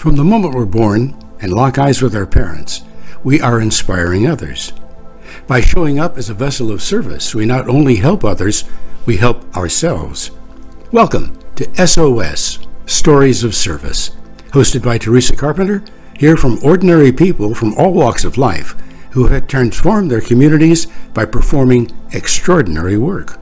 From the moment we're born and lock eyes with our parents, we are inspiring others. By showing up as a vessel of service, we not only help others, we help ourselves. Welcome to SOS Stories of Service, hosted by Teresa Carpenter, Hear from ordinary people from all walks of life who have transformed their communities by performing extraordinary work.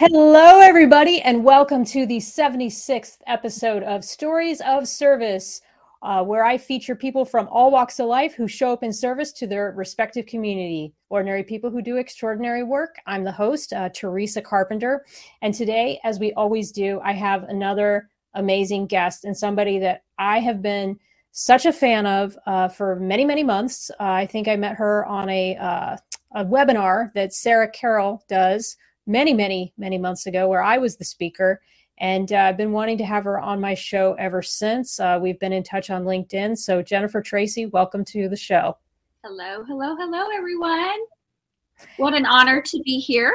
Hello, everybody, and welcome to the 76th episode of Stories of Service, uh, where I feature people from all walks of life who show up in service to their respective community. Ordinary people who do extraordinary work. I'm the host, uh, Teresa Carpenter. And today, as we always do, I have another amazing guest and somebody that I have been such a fan of uh, for many, many months. Uh, I think I met her on a, uh, a webinar that Sarah Carroll does many, many, many months ago where I was the speaker. And uh, I've been wanting to have her on my show ever since. Uh, we've been in touch on LinkedIn. So, Jennifer Tracy, welcome to the show. Hello, hello, hello, everyone. What an honor to be here.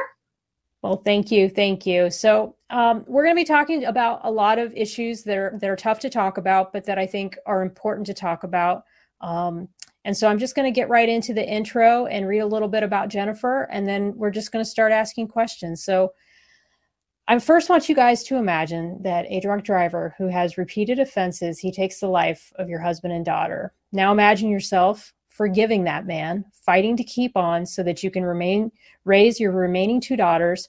Well, thank you, thank you. So, um, we're going to be talking about a lot of issues that are that are tough to talk about, but that I think are important to talk about. Um, and so I'm just going to get right into the intro and read a little bit about Jennifer, and then we're just going to start asking questions. So I first want you guys to imagine that a drunk driver who has repeated offenses, he takes the life of your husband and daughter. Now imagine yourself forgiving that man, fighting to keep on so that you can remain raise your remaining two daughters,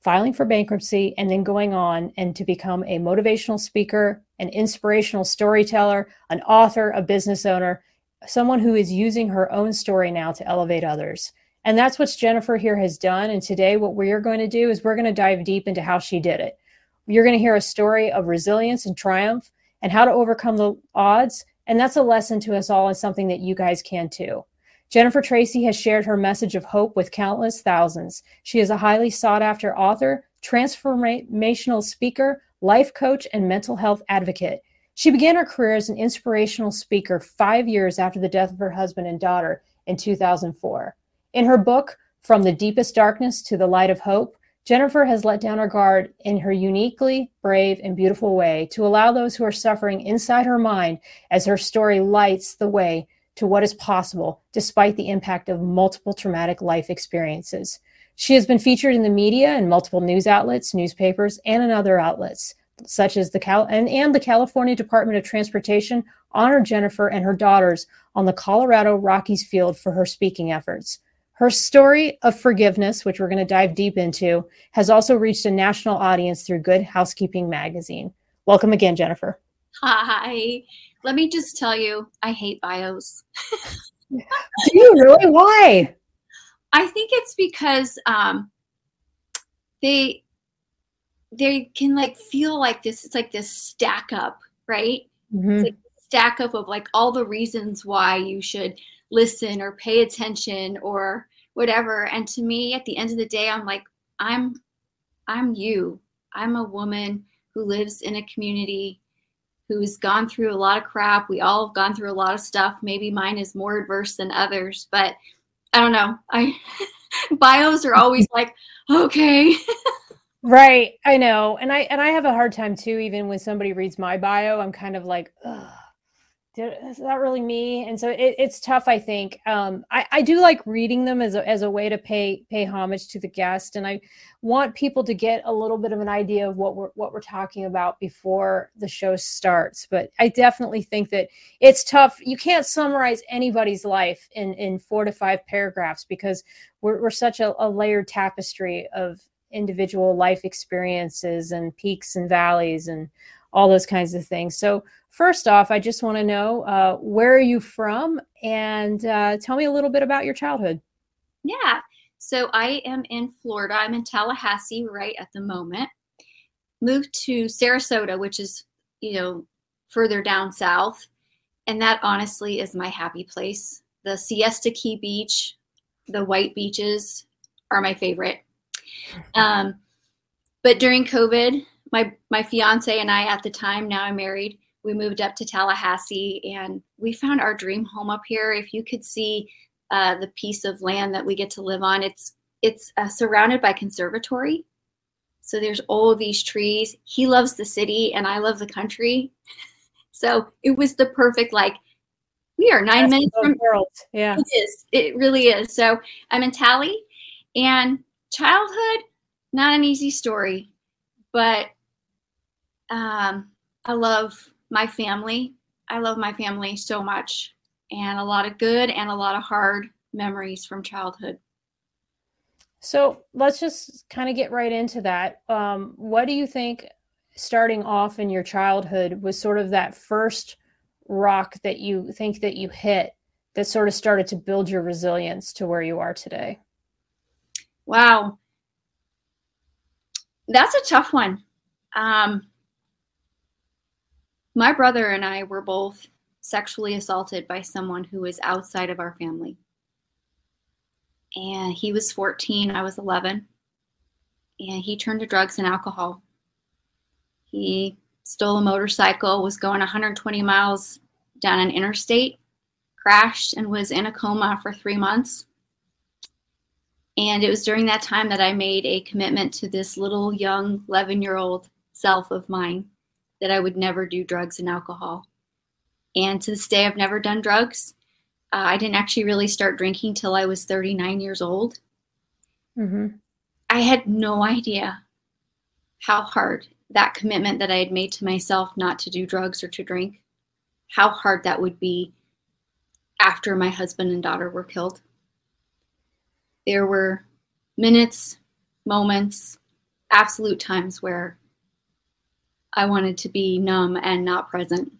filing for bankruptcy, and then going on and to become a motivational speaker, an inspirational storyteller, an author, a business owner someone who is using her own story now to elevate others. And that's what Jennifer here has done. And today, what we're going to do is we're going to dive deep into how she did it. You're going to hear a story of resilience and triumph and how to overcome the odds. And that's a lesson to us all and something that you guys can too. Jennifer Tracy has shared her message of hope with countless thousands. She is a highly sought after author, transformational speaker, life coach, and mental health advocate. She began her career as an inspirational speaker five years after the death of her husband and daughter in 2004. In her book, From the Deepest Darkness to the Light of Hope, Jennifer has let down her guard in her uniquely brave and beautiful way to allow those who are suffering inside her mind as her story lights the way to what is possible despite the impact of multiple traumatic life experiences. She has been featured in the media and multiple news outlets, newspapers, and in other outlets such as the Cal and, and the California Department of Transportation honored Jennifer and her daughters on the Colorado Rockies field for her speaking efforts. Her story of forgiveness, which we're going to dive deep into, has also reached a national audience through Good Housekeeping magazine. Welcome again, Jennifer. Hi. Let me just tell you, I hate bios. Do you really? Why? I think it's because um, they they can like feel like this it's like this stack up right? Mm-hmm. like stack up of like all the reasons why you should listen or pay attention or whatever. And to me at the end of the day i'm like i'm i'm you. I'm a woman who lives in a community who's gone through a lot of crap. We all have gone through a lot of stuff. Maybe mine is more adverse than others but i don't know. I bios are always like okay Right. I know. And I and I have a hard time too, even when somebody reads my bio, I'm kind of like, is that really me? And so it, it's tough, I think. Um, I, I do like reading them as a, as a way to pay pay homage to the guest. And I want people to get a little bit of an idea of what we're what we're talking about before the show starts. But I definitely think that it's tough. You can't summarize anybody's life in, in four to five paragraphs because we're, we're such a, a layered tapestry of individual life experiences and peaks and valleys and all those kinds of things. So, first off, I just want to know uh, where are you from and uh, tell me a little bit about your childhood. Yeah. So, I am in Florida. I'm in Tallahassee right at the moment. Moved to Sarasota, which is, you know, further down south. And that honestly is my happy place. The Siesta Key Beach, the white beaches are my favorite. Um, but during COVID, my my fiance and I at the time, now I'm married, we moved up to Tallahassee and we found our dream home up here. If you could see uh, the piece of land that we get to live on, it's it's uh, surrounded by conservatory. So there's all these trees. He loves the city and I love the country. So it was the perfect, like, we are nine Best minutes from both worlds. Yeah. it is. It really is. So I'm in Tally, and childhood, not an easy story, but um, I love my family. I love my family so much, and a lot of good and a lot of hard memories from childhood. So let's just kind of get right into that. Um, what do you think, starting off in your childhood, was sort of that first rock that you think that you hit that sort of started to build your resilience to where you are today? Wow. That's a tough one. Um, my brother and I were both sexually assaulted by someone who was outside of our family. And he was 14, I was 11. And he turned to drugs and alcohol. He stole a motorcycle, was going 120 miles down an interstate, crashed, and was in a coma for three months. And it was during that time that I made a commitment to this little young 11 year old self of mine that I would never do drugs and alcohol. And to this day, I've never done drugs. Uh, I didn't actually really start drinking till I was 39 years old. Mm-hmm. I had no idea how hard that commitment that I had made to myself not to do drugs or to drink, how hard that would be after my husband and daughter were killed. There were minutes, moments, absolute times where I wanted to be numb and not present.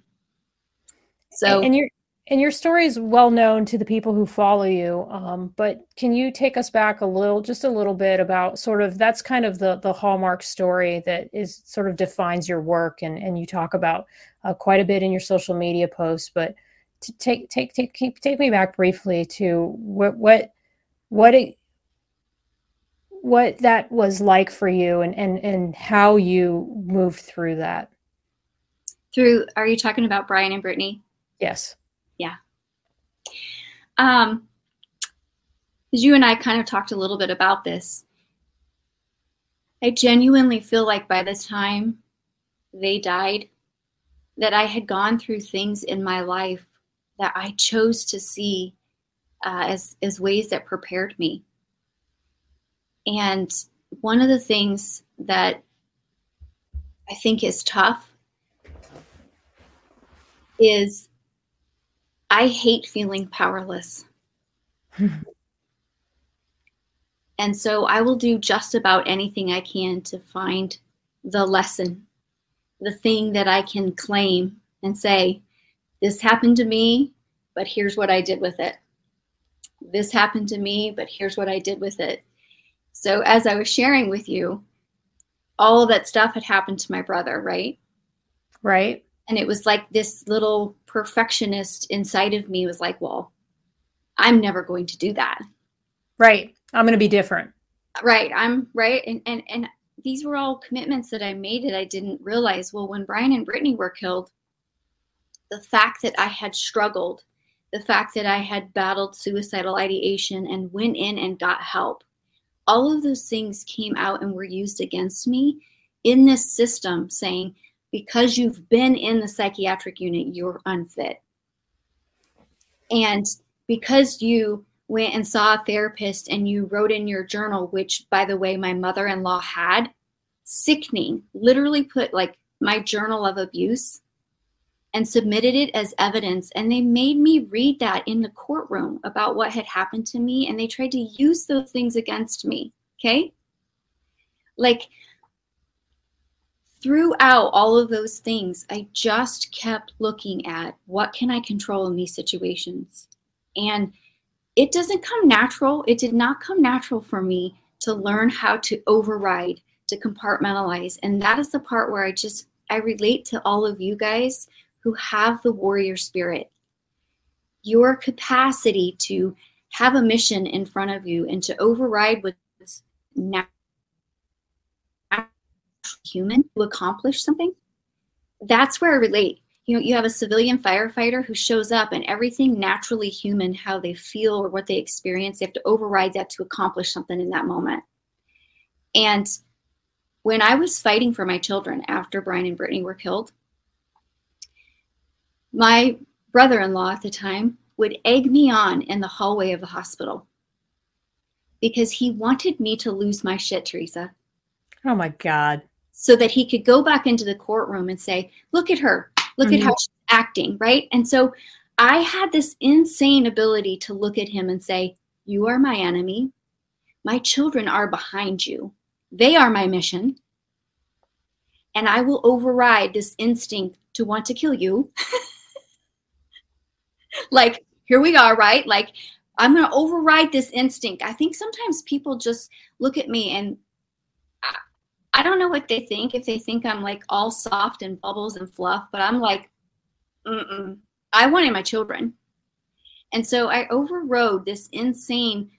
So, and your and your story is well known to the people who follow you. Um, but can you take us back a little, just a little bit about sort of that's kind of the the hallmark story that is sort of defines your work, and and you talk about uh, quite a bit in your social media posts. But to take take take take, take me back briefly to what what what it what that was like for you and and and how you moved through that? Through are you talking about brian and brittany? Yes. Yeah. Um you and i kind of talked a little bit about this. I genuinely feel like by the time they died that i had gone through things in my life that i chose to see uh, as as ways that prepared me and one of the things that I think is tough is I hate feeling powerless. and so I will do just about anything I can to find the lesson, the thing that I can claim and say, this happened to me, but here's what I did with it. This happened to me, but here's what I did with it. So as I was sharing with you, all of that stuff had happened to my brother, right? Right. And it was like this little perfectionist inside of me was like, well, I'm never going to do that. Right. I'm going to be different. Right. I'm right. And, and, and these were all commitments that I made that I didn't realize. Well, when Brian and Brittany were killed, the fact that I had struggled, the fact that I had battled suicidal ideation and went in and got help, all of those things came out and were used against me in this system saying because you've been in the psychiatric unit you're unfit. And because you went and saw a therapist and you wrote in your journal which by the way my mother-in-law had sickening. Literally put like my journal of abuse and submitted it as evidence. And they made me read that in the courtroom about what had happened to me. And they tried to use those things against me. Okay. Like throughout all of those things, I just kept looking at what can I control in these situations. And it doesn't come natural. It did not come natural for me to learn how to override, to compartmentalize. And that is the part where I just I relate to all of you guys who have the warrior spirit. Your capacity to have a mission in front of you and to override what's natural human to accomplish something. That's where I relate. You know, you have a civilian firefighter who shows up and everything naturally human, how they feel or what they experience, they have to override that to accomplish something in that moment. And when I was fighting for my children after Brian and Brittany were killed, my brother in law at the time would egg me on in the hallway of the hospital because he wanted me to lose my shit, Teresa. Oh my God. So that he could go back into the courtroom and say, look at her, look mm-hmm. at how she's acting, right? And so I had this insane ability to look at him and say, You are my enemy. My children are behind you. They are my mission. And I will override this instinct to want to kill you. like, here we are, right? Like, I'm going to override this instinct. I think sometimes people just look at me and I, I, don't know what they think, if they think I'm like all soft and bubbles and fluff, but I'm like, mm I wanted my children. And so I overrode this insane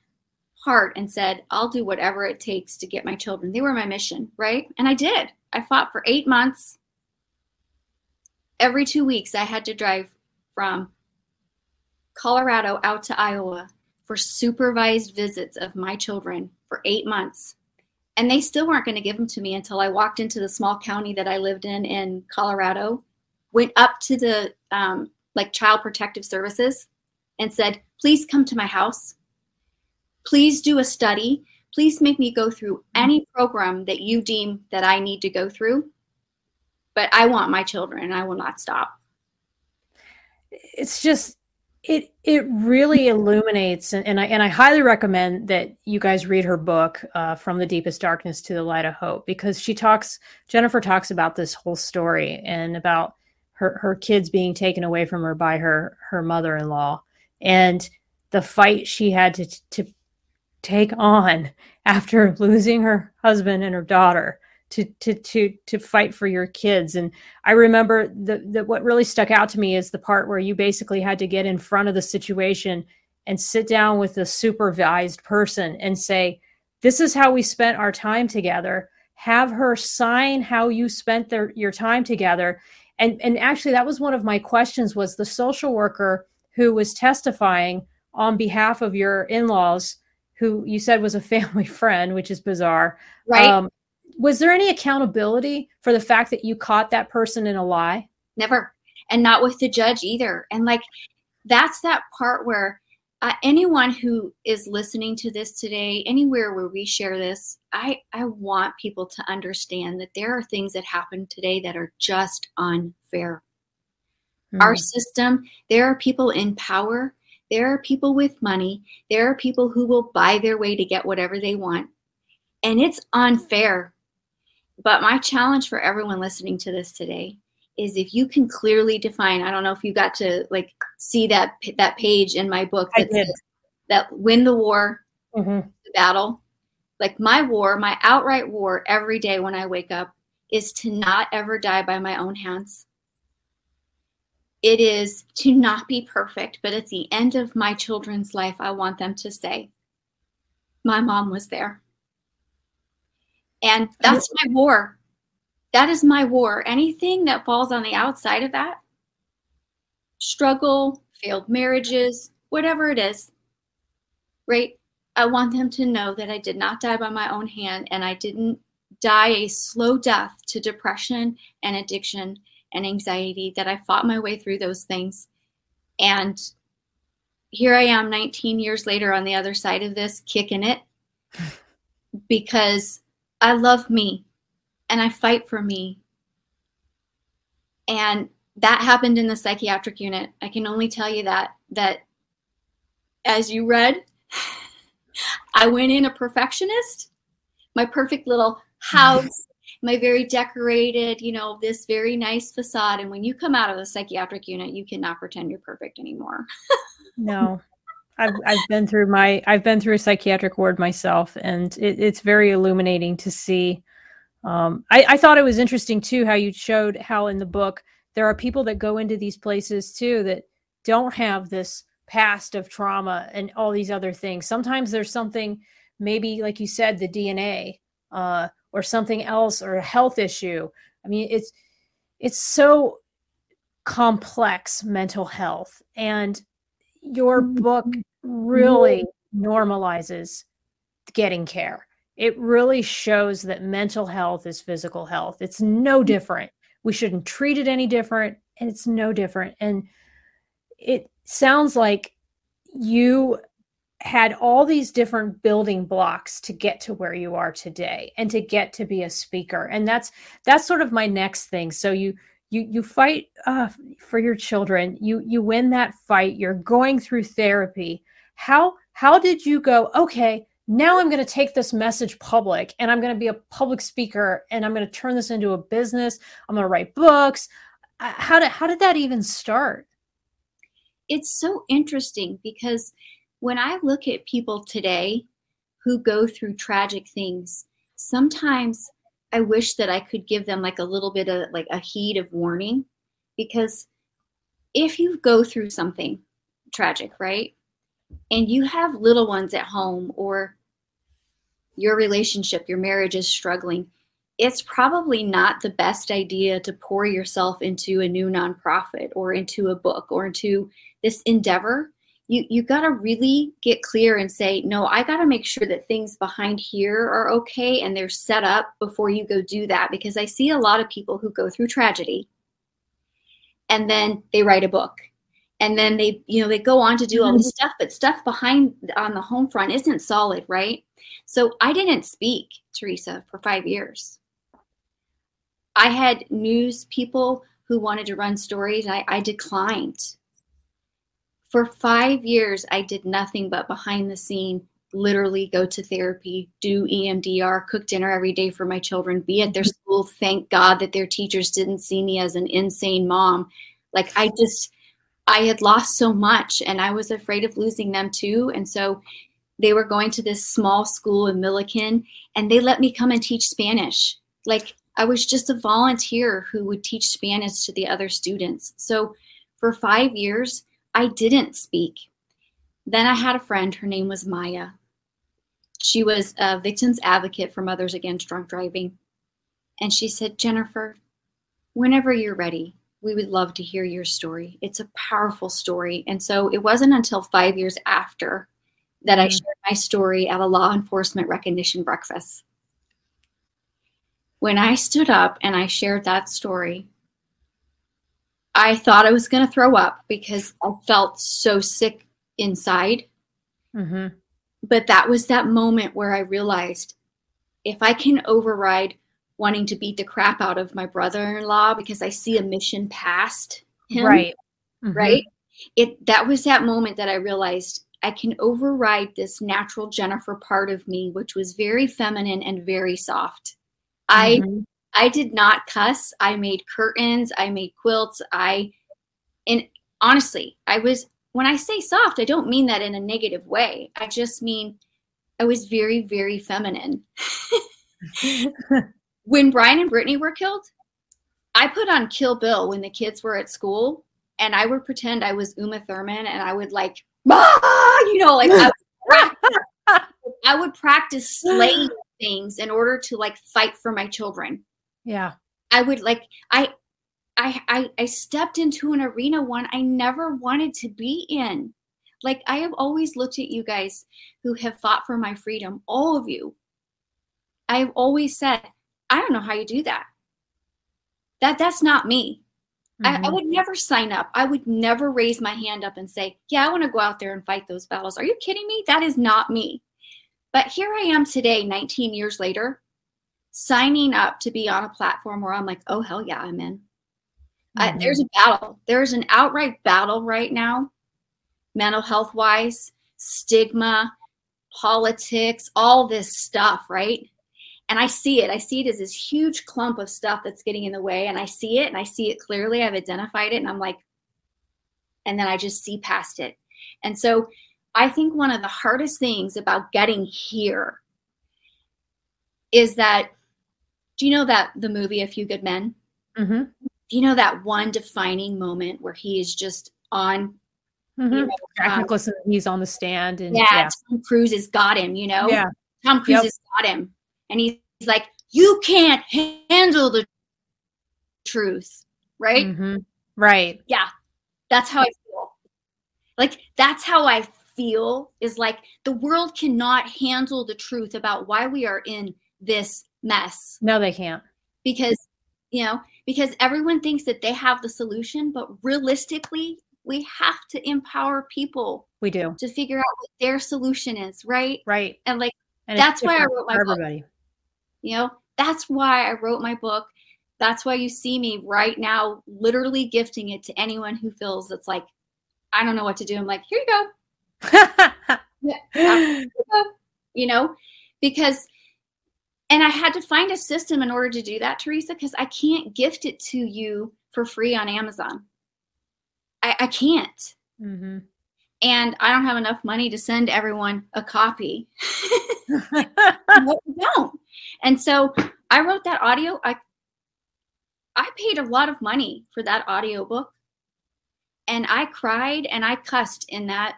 part and said, I'll do whatever it takes to get my children. They were my mission, right? And I did. I fought for eight months. Every two weeks, I had to drive from Colorado out to Iowa for supervised visits of my children for eight months. And they still weren't going to give them to me until I walked into the small county that I lived in in Colorado, went up to the um, like child protective services and said, please come to my house. Please do a study. Please make me go through any program that you deem that I need to go through. But I want my children and I will not stop. It's just it it really illuminates and, and I and I highly recommend that you guys read her book uh, from the deepest darkness to the light of hope because she talks Jennifer talks about this whole story and about her her kids being taken away from her by her her mother-in-law and the fight she had to to take on after losing her husband and her daughter to to to to fight for your kids. And i remember that the what really stuck out to me is the part where you basically had to get in front of the situation and sit down with a supervised person and say this is how we spent our time together. Have her sign how you spent their, your time together. And and actually that was one of my questions was the social worker who was testifying on behalf of your in-laws who you said was a family friend which is bizarre. Right. Um, was there any accountability for the fact that you caught that person in a lie? Never. And not with the judge either. And like, that's that part where uh, anyone who is listening to this today, anywhere where we share this, I, I want people to understand that there are things that happen today that are just unfair. Mm. Our system, there are people in power, there are people with money, there are people who will buy their way to get whatever they want. And it's unfair. But my challenge for everyone listening to this today is if you can clearly define, I don't know if you got to like see that that page in my book that says that win the war, mm-hmm. the battle. Like my war, my outright war every day when I wake up is to not ever die by my own hands. It is to not be perfect, but at the end of my children's life, I want them to say, My mom was there. And that's my war. That is my war. Anything that falls on the outside of that, struggle, failed marriages, whatever it is, right? I want them to know that I did not die by my own hand and I didn't die a slow death to depression and addiction and anxiety, that I fought my way through those things. And here I am 19 years later on the other side of this, kicking it because I love me and I fight for me. And that happened in the psychiatric unit. I can only tell you that that as you read, I went in a perfectionist, my perfect little house, my very decorated, you know, this very nice facade. And when you come out of the psychiatric unit, you cannot pretend you're perfect anymore. no. I've I've been through my I've been through a psychiatric ward myself, and it, it's very illuminating to see. Um, I, I thought it was interesting too how you showed how in the book there are people that go into these places too that don't have this past of trauma and all these other things. Sometimes there's something, maybe like you said, the DNA uh, or something else or a health issue. I mean, it's it's so complex mental health and your mm-hmm. book really mm-hmm. normalizes getting care. It really shows that mental health is physical health. It's no mm-hmm. different. We shouldn't treat it any different. it's no different. And it sounds like you had all these different building blocks to get to where you are today and to get to be a speaker and that's that's sort of my next thing so you you you fight uh, for your children. You you win that fight. You're going through therapy. How how did you go okay now i'm going to take this message public and i'm going to be a public speaker and i'm going to turn this into a business. I'm going to write books. Uh, how did how did that even start? It's so interesting because when I look at people today who go through tragic things, sometimes I wish that I could give them like a little bit of like a heed of warning because if you go through something tragic, right? And you have little ones at home or your relationship, your marriage is struggling, it's probably not the best idea to pour yourself into a new nonprofit or into a book or into this endeavor you you got to really get clear and say no i got to make sure that things behind here are okay and they're set up before you go do that. Because i see a lot of people who go through tragedy and then they write a book and then they you know they go on to do all this mm-hmm. stuff but stuff behind on the home front isn't solid right? So i didn't speak teresa for five years. I had news people who wanted to run stories. I, I declined for five years, I did nothing but behind the scene, literally go to therapy, do EMDR, cook dinner every day for my children, be at their mm-hmm. school. Thank God that their teachers didn't see me as an insane mom. Like, I just, I had lost so much and I was afraid of losing them too. And so they were going to this small school in Milliken and they let me come and teach Spanish. Like, I was just a volunteer who would teach Spanish to the other students. So for five years, I didn't speak. Then I had a friend, her name was Maya. She was a victim's advocate for Mothers Against Drunk Driving. And she said, Jennifer, whenever you're ready, we would love to hear your story. It's a powerful story. And so it wasn't until five years after that mm-hmm. I shared my story at a law enforcement recognition breakfast. When I stood up and I shared that story, I thought I was going to throw up because I felt so sick inside. Mm-hmm. But that was that moment where I realized if I can override wanting to beat the crap out of my brother in law because I see a mission past him. Right. Mm-hmm. Right. It that was that moment that I realized I can override this natural Jennifer part of me, which was very feminine and very soft. Mm-hmm. I I did not cuss. I made curtains, I made quilts. I, and honestly, I was, when I say soft, I don't mean that in a negative way. I just mean I was very, very feminine. when Brian and Brittany were killed, I put on Kill Bill when the kids were at school, and I would pretend I was Uma Thurman, and I would like, ah! you know, like I would practice, I would practice slaying things in order to like fight for my children. Yeah. I would like I I I I stepped into an arena one I never wanted to be in. Like I have always looked at you guys who have fought for my freedom, all of you. I've always said, I don't know how you do that. That that's not me. Mm-hmm. I, I, mm-hmm. would never sign up. I would never raise my hand up and say, Yeah, I want to go out there and fight those battles. Are you kidding me? That is not me. But here I am today, 19 years later, signing up to be on a platform where I'm like, oh, hell yeah, I'm in. Mm-hmm. there's a battle. There's an outright battle right now, mental health wise, stigma, politics, all this stuff, right? And I see it. I see it as this huge clump of stuff that's getting in the way. And I see it and I see it clearly. I've identified it and I'm like, and then I just see past it. And so I think one of the hardest things about getting here is that do you know that the movie A Few Good Men? Mm-hmm. Do you know that one defining moment where he is just on? Mm-hmm. You know, Jack um, Nicholson, he's on the stand, and yeah, yeah, Tom Cruise has got him. You know, yeah, Tom Cruise yep. has got him, and he's like, "You can't handle the truth, right? Mm-hmm. Right? Yeah, that's how I feel. Like that's how I feel. Is like the world cannot handle the truth about why we are in this mess. No, they can't. Because, you know, because everyone thinks that they have the solution, but realistically, we have to empower people We do. to figure out what their solution is, right? Right. And like, And That's why I wrote my for book. everybody. you know, that's why I wrote my book. That's why you see me right now, literally gifting it to anyone who feels it's like, I don't know what to do. I'm like, here you go. you know, because, and I had to find a system in order to do that, Teresa, because I can't gift it to you for free on Amazon. I, I can't. hmm And I don't have enough money to send everyone a copy. Mm-hmm. No, don't. And so I wrote that audio. I I paid a lot of money for that audio book. And I cried and I cussed in that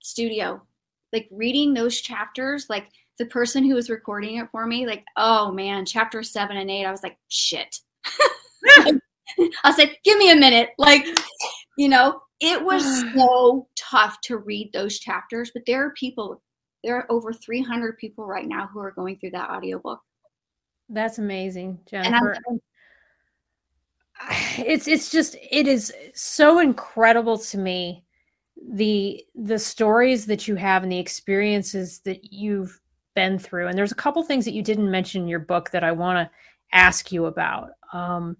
studio. Like reading those chapters, like the person who was recording it for me, like, oh man, chapter seven and eight, I was like, shit. I was like, give me a minute. Like, you know, it was so tough to read those chapters, but there are people, there are over 300 people right now who are going through that audiobook. That's amazing, And I'm, Jennifer. it's it's just it is so incredible to me the the stories that you have and the experiences that you've been through. And there's a couple things that you didn't mention in your book that i want to ask you about. Um,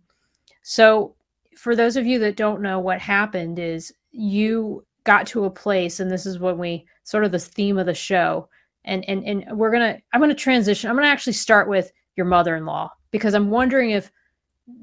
so for those of you that don't know what happened is you got to a place and this is when we sort of the theme of the show and and and we're gonna i'm gonna transition i'm gonna actually start with your mother-in-law because i'm wondering if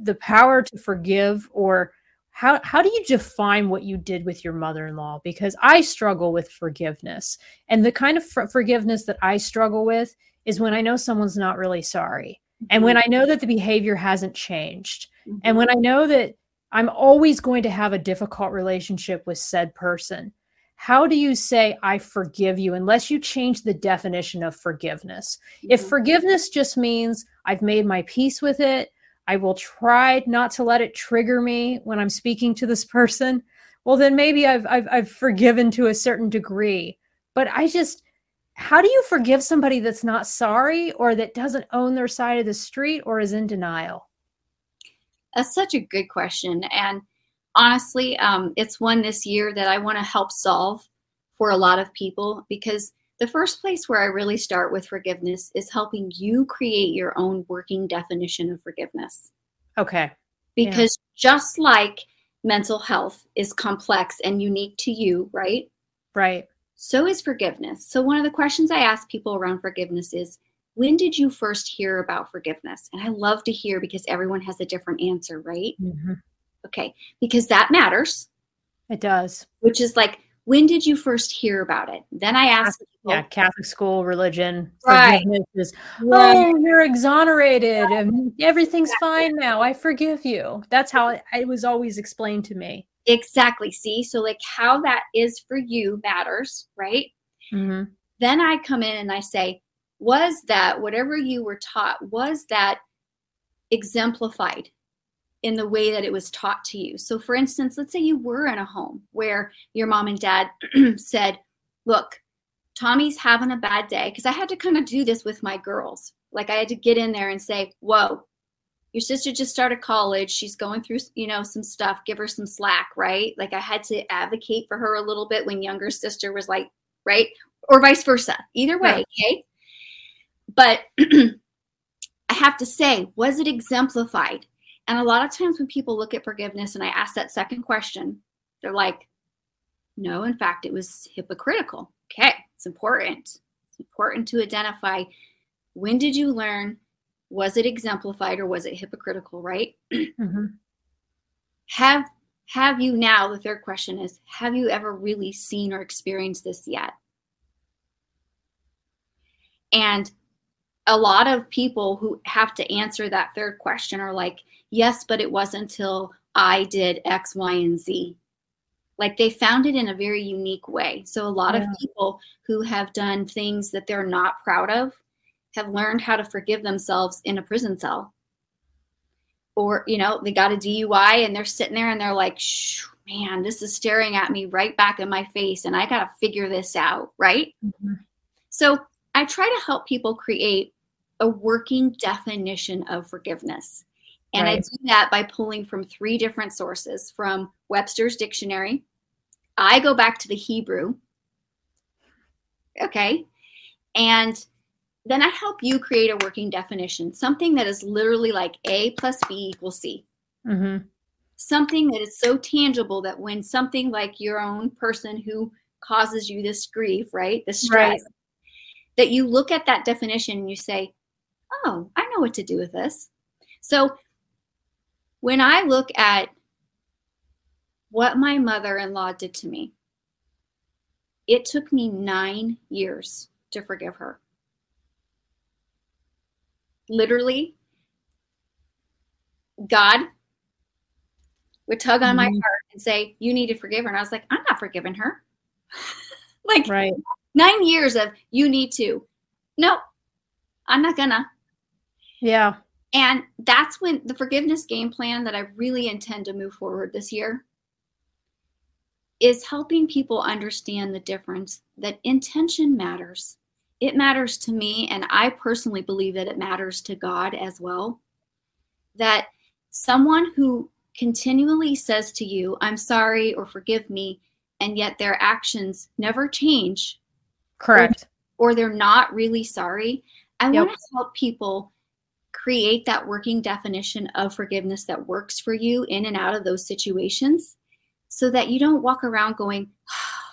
the power to forgive or how how do you define what you did with your mother-in-law? Because i struggle with forgiveness and the kind of for- forgiveness that i struggle with is when i know someone's not really sorry and when i know that the behavior hasn't changed and when i know that i'm always going to have a difficult relationship with said person how do you say i forgive you unless you change the definition of forgiveness? If Mhm. forgiveness just means i've made my peace with it I will try not to let it trigger me when I'm speaking to this person. Well, then maybe I've, I've, I've forgiven to a certain degree. But I just, how do you forgive somebody that's not sorry or that doesn't own their side of the street or is in denial? That's such a good question. And honestly, um, it's one this year that I want to help solve for a lot of people because the first place where I really start with forgiveness is helping you create your own working definition of forgiveness. Okay. Yeah. Because just like mental health is complex and unique to you, right? Right. So is forgiveness. So, one of the questions I ask people around forgiveness is when did you first hear about forgiveness? And I love to hear because everyone has a different answer, right? Mhm. Okay, because that matters, It does. which is like, when did you first hear about it? Then I ask people, Yeah. Catholic school, religion. Right. Oh, you're exonerated and everything's fine now. I forgive you. That's how it, it was always explained to me. exactly. See, so like how that is for you matters, right? hmm Then I come in and I say, was that whatever you were taught, was that exemplified in the way that it was taught to you? So, for instance, let's say you were in a home where your mom and dad said, look, Tommy's having a bad day. Because I had to kind of do this with my girls. Like, I had to get in there and say, whoa, your sister just started college. She's going through, you know, some stuff. Give her some slack, right? Like, I had to advocate for her a little bit when younger sister was like, right? Or vice versa. Either way, okay? But I have to say, was it exemplified? And a lot of times when people look at forgiveness and I ask that second question, they're like, no, in fact, it was hypocritical. Okay, it's important. It's important to identify when did you learn? Was it exemplified or was it hypocritical, right? hmm Have have you now, the third question is, have you ever really seen or experienced this yet? And a lot of people who have to answer that third question are like, yes, but it wasn't until I did X, Y, and Z. Like they found it in a very unique way. So a lot Yeah. of people who have done things that they're not proud of have learned how to forgive themselves in a prison cell. Or, you know, they got a DUI and they're sitting there and they're like, Shh, man, this is staring at me right back in my face and I got to figure this out, right? Mhm. So I try to help people create a working definition of forgiveness. And I do that by pulling from three different sources from Webster's dictionary. I go back to the Hebrew. Okay. And then I help you create a working definition, something that is literally like A plus B equals C. hmm Something that is so tangible that when something like your own person who causes you this grief, right? This stress, Right. that you look at that definition and you say, oh, I know what to do with this. So when I look at what my mother in law did to me, it took me nine years to forgive her. Literally, God would tug on my Mhm. heart and say, You need to forgive her. And I was like, I'm not forgiving her. like Right. nine years of you need to. Nope, I'm not gonna. Yeah. And that's when the forgiveness game plan that I really intend to move forward this year is helping people understand the difference that intention matters. It matters to me, and I personally believe that it matters to God as well. That someone who continually says to you, I'm sorry or forgive me, and yet their actions never change, Correct. or they're not really sorry. I Yep. want to help people create that working definition of forgiveness that works for you in and out of those situations so that you don't walk around going,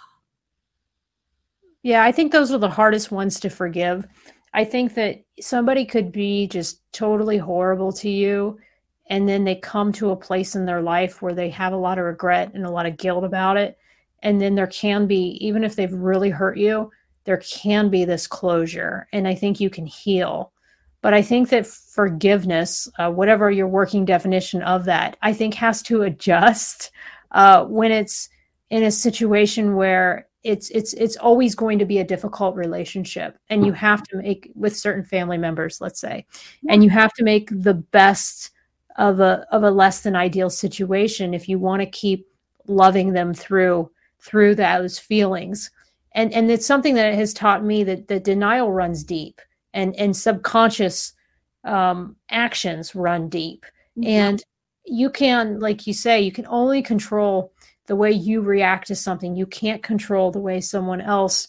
Yeah, I think those are the hardest ones to forgive. I think that somebody could be just totally horrible to you, and then they come to a place in their life where they have a lot of regret and a lot of guilt about it. And then there can be, even if they've really hurt you, there can be this closure. And I think you can heal. But I think that forgiveness, uh, whatever your working definition of that, I think has to adjust uh, when it's in a situation where it's it's it's always going to be a difficult relationship. And you have to make with certain family members let's say and you have to make the best of a of a less than ideal situation if you want to keep loving them through through those feelings. And and it's something that has taught me that the denial runs deep and and subconscious um, actions run deep. And you can like you say you can only control the way you react to something. You can't control the way someone else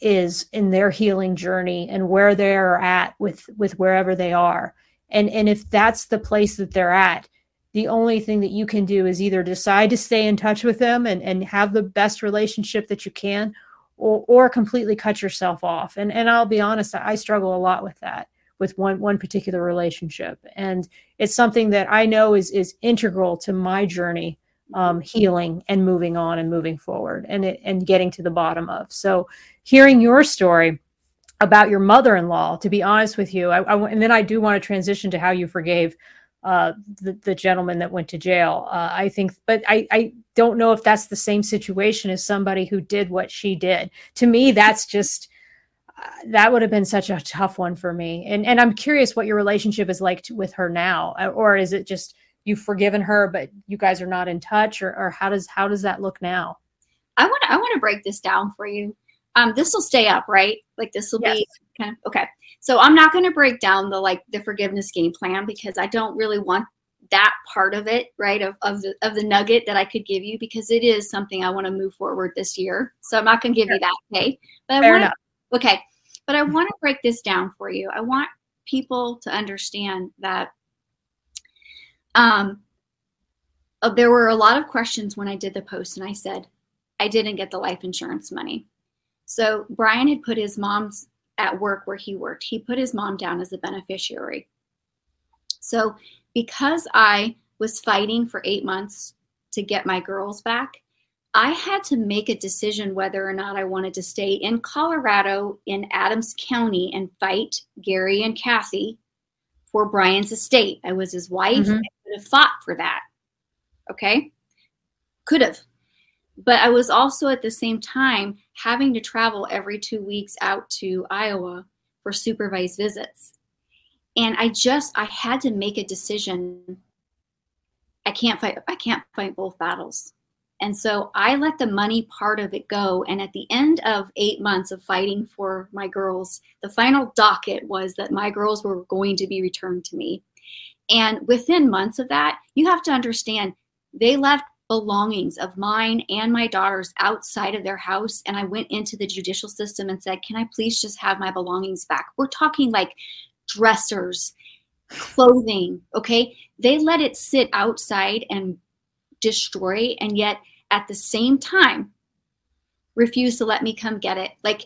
is in their healing journey and where they're at with with wherever they are. And and if that's the place that they're at the only thing that you can do is either decide to stay in touch with them and and have the best relationship that you can or or completely cut yourself off and and I'll be honest I struggle a lot with that with one one particular relationship and it's something that I know is is integral to my journey um, healing and moving on and moving forward and it, and getting to the bottom of. So, hearing your story about your mother-in-law, to be honest with you, I, I and then I do want to transition to how you forgave uh, the, the gentleman that went to jail. Uh, I think, but I, I don't know if that's the same situation as somebody who did what she did. To me, that's just uh, that would have been such a tough one for me. And and I'm curious what your relationship is like to, with her now, uh, or is it just you've forgiven her, but you guys are not in touch, or, or how does how does that look now? I want to I want to break this down for you. Um, this will stay up, right? Like this will Yes. be kind of okay. So I'm not going to break down the like the forgiveness game plan because I don't really want that part of it, right? Of of the of the nugget that I could give you because it is something I want to move forward this year. So I'm not going to give you that, okay? But I Fair want enough. okay, but I want to break this down for you. I want people to understand that um, uh, there were a lot of questions when I did the post, and I said I didn't get the life insurance money. So Brian had put his mom's at work where he worked. He put his mom down as a beneficiary. So because I was fighting for eight months to get my girls back, I had to make a decision whether or not I wanted to stay in Colorado in Adams County and fight Gary and Kathy for Brian's estate. I was his wife. Mhm. I could have fought for that. Okay. Could have. But I was also at the same time having to travel every two weeks out to Iowa for supervised visits. And I just I had to make a decision. I can't fight I can't fight both battles. And so I let the money part of it go. And at the end of eight months of fighting for my girls, the final docket was that my girls were going to be returned to me. And within months of that, you have to understand they left belongings of mine and my daughter's outside of their house. And I went into the judicial system and said, Can I please just have my belongings back? We're talking like dressers, clothing, okay? They let it sit outside and destroy, and yet at the same time, refuse to let me come get it. Like,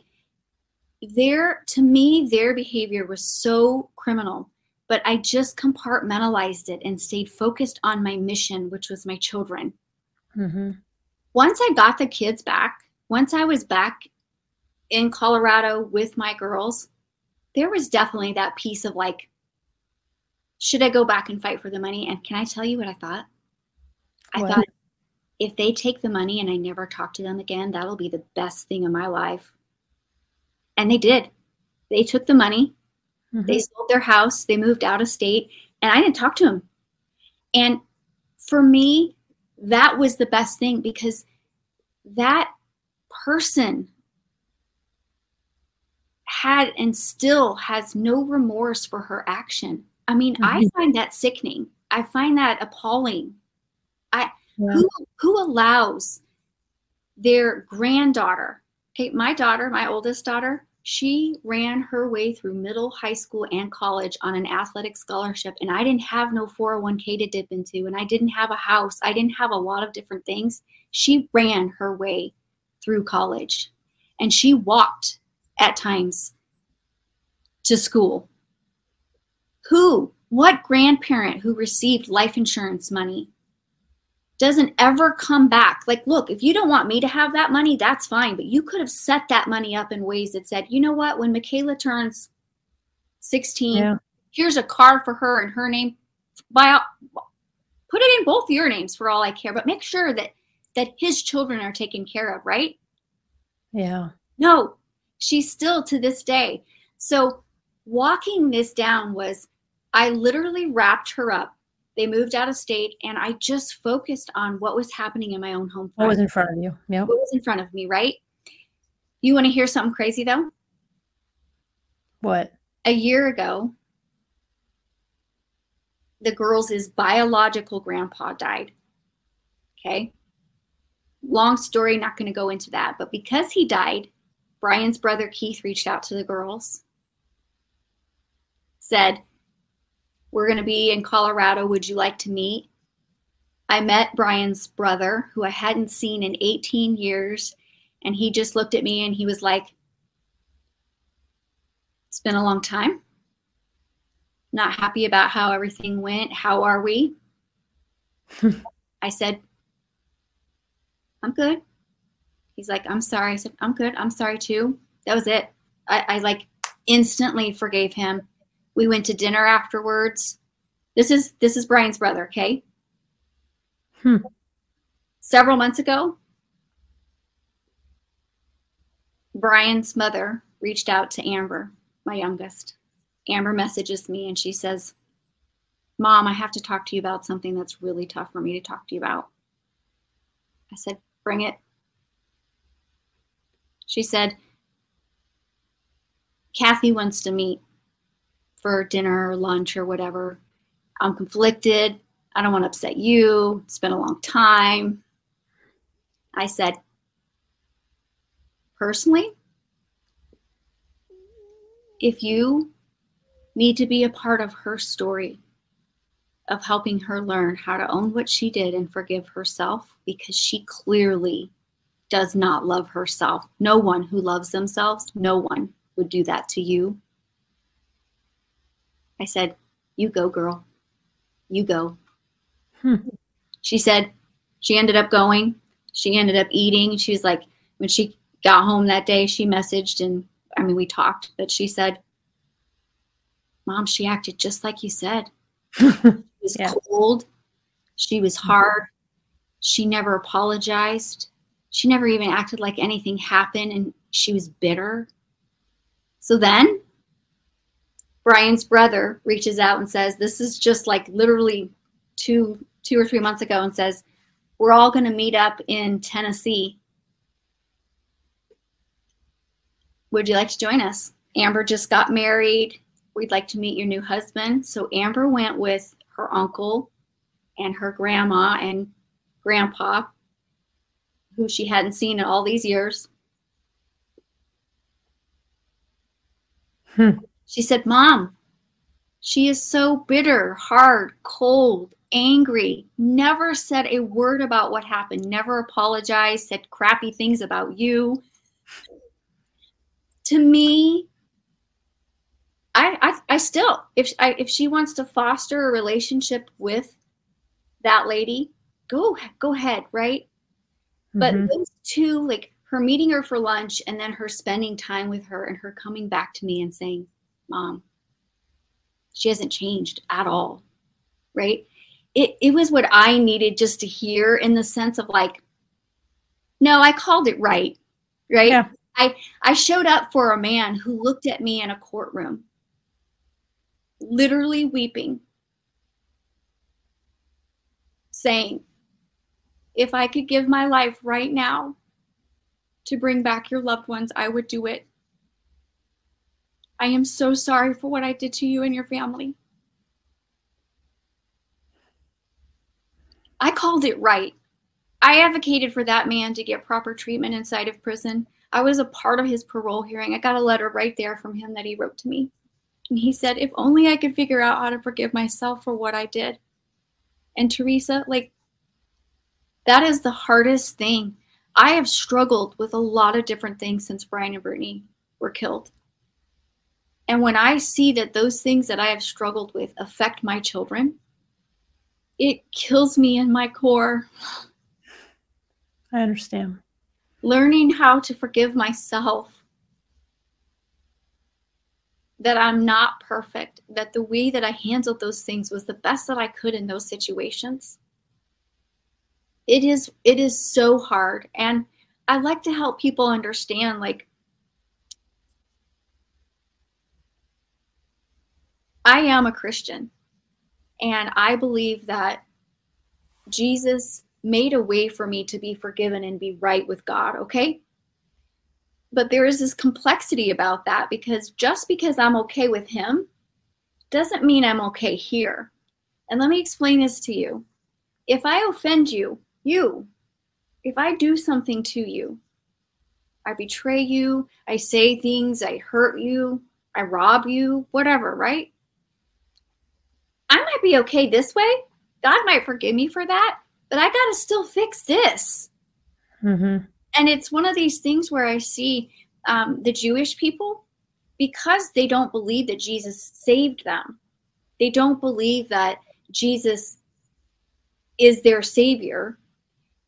their, to me, their behavior was so criminal but I just compartmentalized it and stayed focused on my mission, which was my children. Mm-hmm. Once I got the kids back, once I was back in Colorado with my girls, there was definitely that piece of like, should I go back and fight for the money? And can I tell you what I thought? I what? thought if they take the money and I never talk to them again, that'll be the best thing in my life. And they did. They took the money Mm-hmm. They sold their house, they moved out of state, and I didn't talk to them. And for me, that was the best thing because that person had and still has no remorse for her action. I mean, mm-hmm. I find that sickening. I find that appalling. I yeah. who who allows their granddaughter, okay, my daughter, my oldest daughter, she ran her way through middle, high school, and college on an athletic scholarship. And I didn't have no 401k to dip into, and I didn't have a house. I didn't have a lot of different things. She ran her way through college and she walked at times to school. Who, what grandparent who received life insurance money doesn't ever come back. Like, look, if you don't want me to have that money, that's fine. But you could have set that money up in ways that said, you know what, when Michaela turns 16, yeah. here's a car for her and her name. By put it in both your names for all I care, but make sure that that his children are taken care of, right? Yeah. No, she's still to this day. So walking this down was I literally wrapped her up they moved out of state, and I just focused on what was happening in my own home. What was in front of you? Yeah. What was in front of me, right? You want to hear something crazy though? What? A year ago, the girls' biological grandpa died. Okay. Long story, not going to go into that. But because he died, Brian's brother Keith reached out to the girls, said, we're going to be in Colorado. Would you like to meet? I met Brian's brother, who I hadn't seen in 18 years, and he just looked at me and he was like, It's been a long time. Not happy about how everything went. How are we? I said, I'm good. He's like, I'm sorry. I said, I'm good. I'm sorry too. That was it. I, I like instantly forgave him. We went to dinner afterwards. This is this is Brian's brother, okay? Hmm. Several months ago, Brian's mother reached out to Amber, my youngest. Amber messages me and she says, Mom, I have to talk to you about something that's really tough for me to talk to you about. I said, Bring it. She said, Kathy wants to meet for dinner or lunch or whatever. I'm conflicted. I don't want to upset you. It's been a long time. I said, personally, if you need to be a part of her story of helping her learn how to own what she did and forgive herself because she clearly does not love herself. No one who loves themselves, no one would do that to you. I said, You go, girl. You go. Hmm. She said she ended up going. She ended up eating. She was like, when she got home that day, she messaged and I mean, we talked, but she said, Mom, she acted just like you said. she was yeah. cold. She was hard. She never apologized. She never even acted like anything happened and she was bitter. So then Brian's brother reaches out and says, This is just like literally two two or three months ago and says, We're all gonna meet up in Tennessee. Would you like to join us? Amber just got married. We'd like to meet your new husband. So Amber went with her uncle and her grandma and grandpa, who she hadn't seen in all these years. Hmm. She said, Mom, she is so bitter, hard, cold, angry, never said a word about what happened, never apologized, said crappy things about you. To me, I, I, I still, if I, if she wants to foster a relationship with that lady, go go ahead, right? But Mhm. those two, like her meeting her for lunch and then her spending time with her and her coming back to me and saying, Mom, she hasn't changed at all. Right? It it was what I needed just to hear in the sense of like, no, I called it right. Right? Yeah. I I showed up for a man who looked at me in a courtroom, literally weeping, saying, if I could give my life right now to bring back your loved ones, I would do it. I am so sorry for what I did to you and your family. I called it right. I advocated for that man to get proper treatment inside of prison. I was a part of his parole hearing. I got a letter right there from him that he wrote to me. And he said, if only I could figure out how to forgive myself for what I did. And Teresa, like, that is the hardest thing. I have struggled with a lot of different things since Brian and Brittany were killed. And when I see that those things that I have struggled with affect my children, it kills me in my core. I understand. Learning how to forgive myself that I'm not perfect, that the way that I handled those things was the best that I could in those situations. It is it is so hard and I like to help people understand like I am a Christian and I believe that Jesus made a way for me to be forgiven and be right with God, okay? But there is this complexity about that because just because I'm okay with Him doesn't mean I'm okay here. And let me explain this to you. If I offend you, you, if I do something to you, I betray you, I say things, I hurt you, I rob you, whatever, right? I might be okay this way. God might forgive me for that, but I got to still fix this. hmm And it's one of these things where I see um, the Jewish people, because they don't believe that Jesus saved them, they don't believe that Jesus is their savior.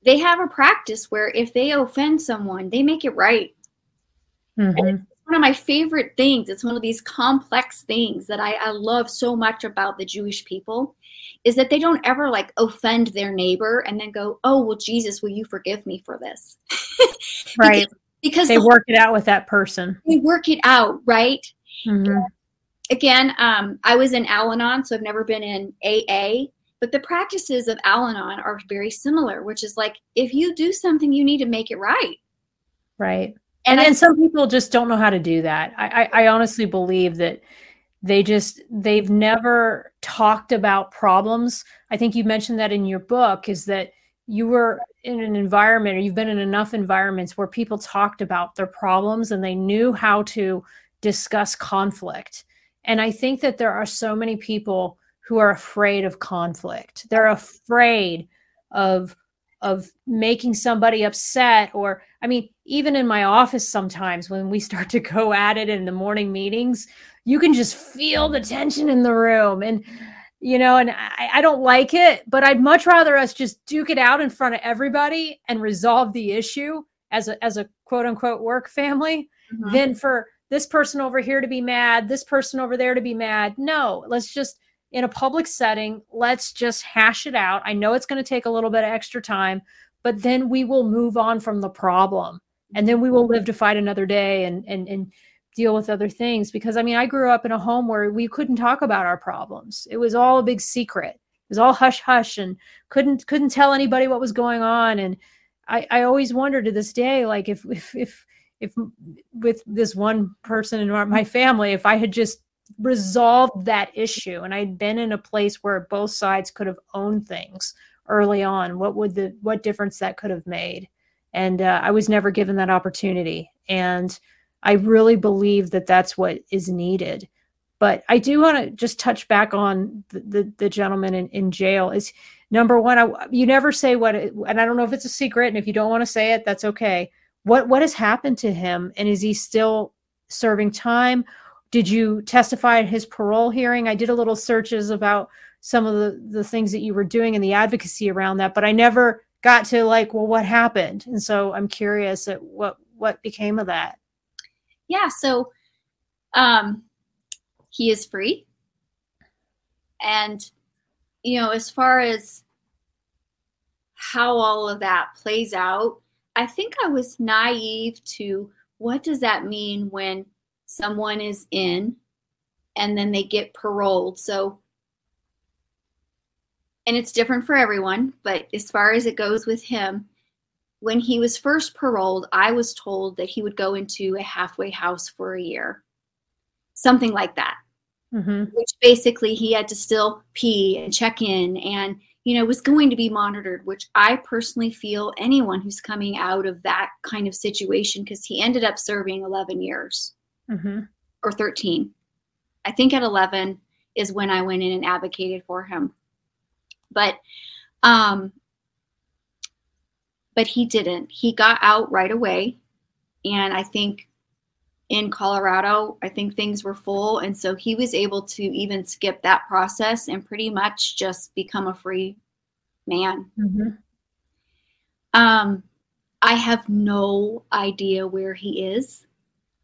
They have a practice where if they offend someone, they make it right. hmm one of my favorite things it's one of these complex things that I, I love so much about the jewish people is that they don't ever like offend their neighbor and then go oh well jesus will you forgive me for this Right. because They the- work it out with that person. they work it out right hmm again um, i was in al-anon so i've never been in aa but the practices of al-anon are very similar which is like if you do something you need to make it right Right. And, and then some people just don't know how to do that. I, I i honestly believe that they just they've never talked about problems. I think you mentioned that in your book is that you were in an environment or you've been in enough environments where people talked about their problems and they knew how to discuss conflict. And i think that there are so many people who are afraid of conflict. They're afraid of of making somebody upset or i mean even in my office sometimes when we start to go at it in the morning meetings you can just feel the tension in the room and you know and I, I don't like it but i'd much rather us just duke it out in front of everybody and resolve the issue as a as a quote unquote work family Mhm. than for this person over here to be mad this person over there to be mad no let's just in a public setting let's just hash it out. I know it's going to take a little bit of extra time but then we will move on from the problem. And then we will live to fight another day and and and deal with other things. Because i mean i grew up in a home where we couldn't talk about our problems. It was all a big secret. It was all hush hush and couldn't couldn't tell anybody what was going on. And i i always wonder to this day like if if if if with this one person in my family if i had just resolved that issue and I'd been in a place where both sides could have owned things early on, what would the what difference that could have made? And uh, I was never given that opportunity. And I really believe that that's what is needed. But I do want to just touch back on the, the, the gentleman in, in jail. Is number one, I, you never say what, it, and I don't know if it's a secret, and if you don't want to say it, that's okay. What what has happened to him, and is he still serving time? Did you testify at his parole hearing? I did a little searches about some of the the things that you were doing and the advocacy around that, but I never got to like, well, what happened? And so I'm curious at what what became of that. Yeah, so um he is free. And you know, as far as how all of that plays out, I think I was naive to what does that mean when someone is in and then they get paroled. So and it's different for everyone, but as far as it goes with him, when he was first paroled, I was told that he would go into a halfway house for a year, something like that. Mm-hmm. Which basically he had to still pee and check in and, you know, was going to be monitored, which I personally feel anyone who's coming out of that kind of situation, because he ended up serving 11 years mm-hmm. or 13. I think at 11 is when I went in and advocated for him. But um, but he didn't. He got out right away. And I think in Colorado, I think things were full. And so he was able to even skip that process and pretty much just become a free man. Mm-hmm. Um, I have no idea where he is.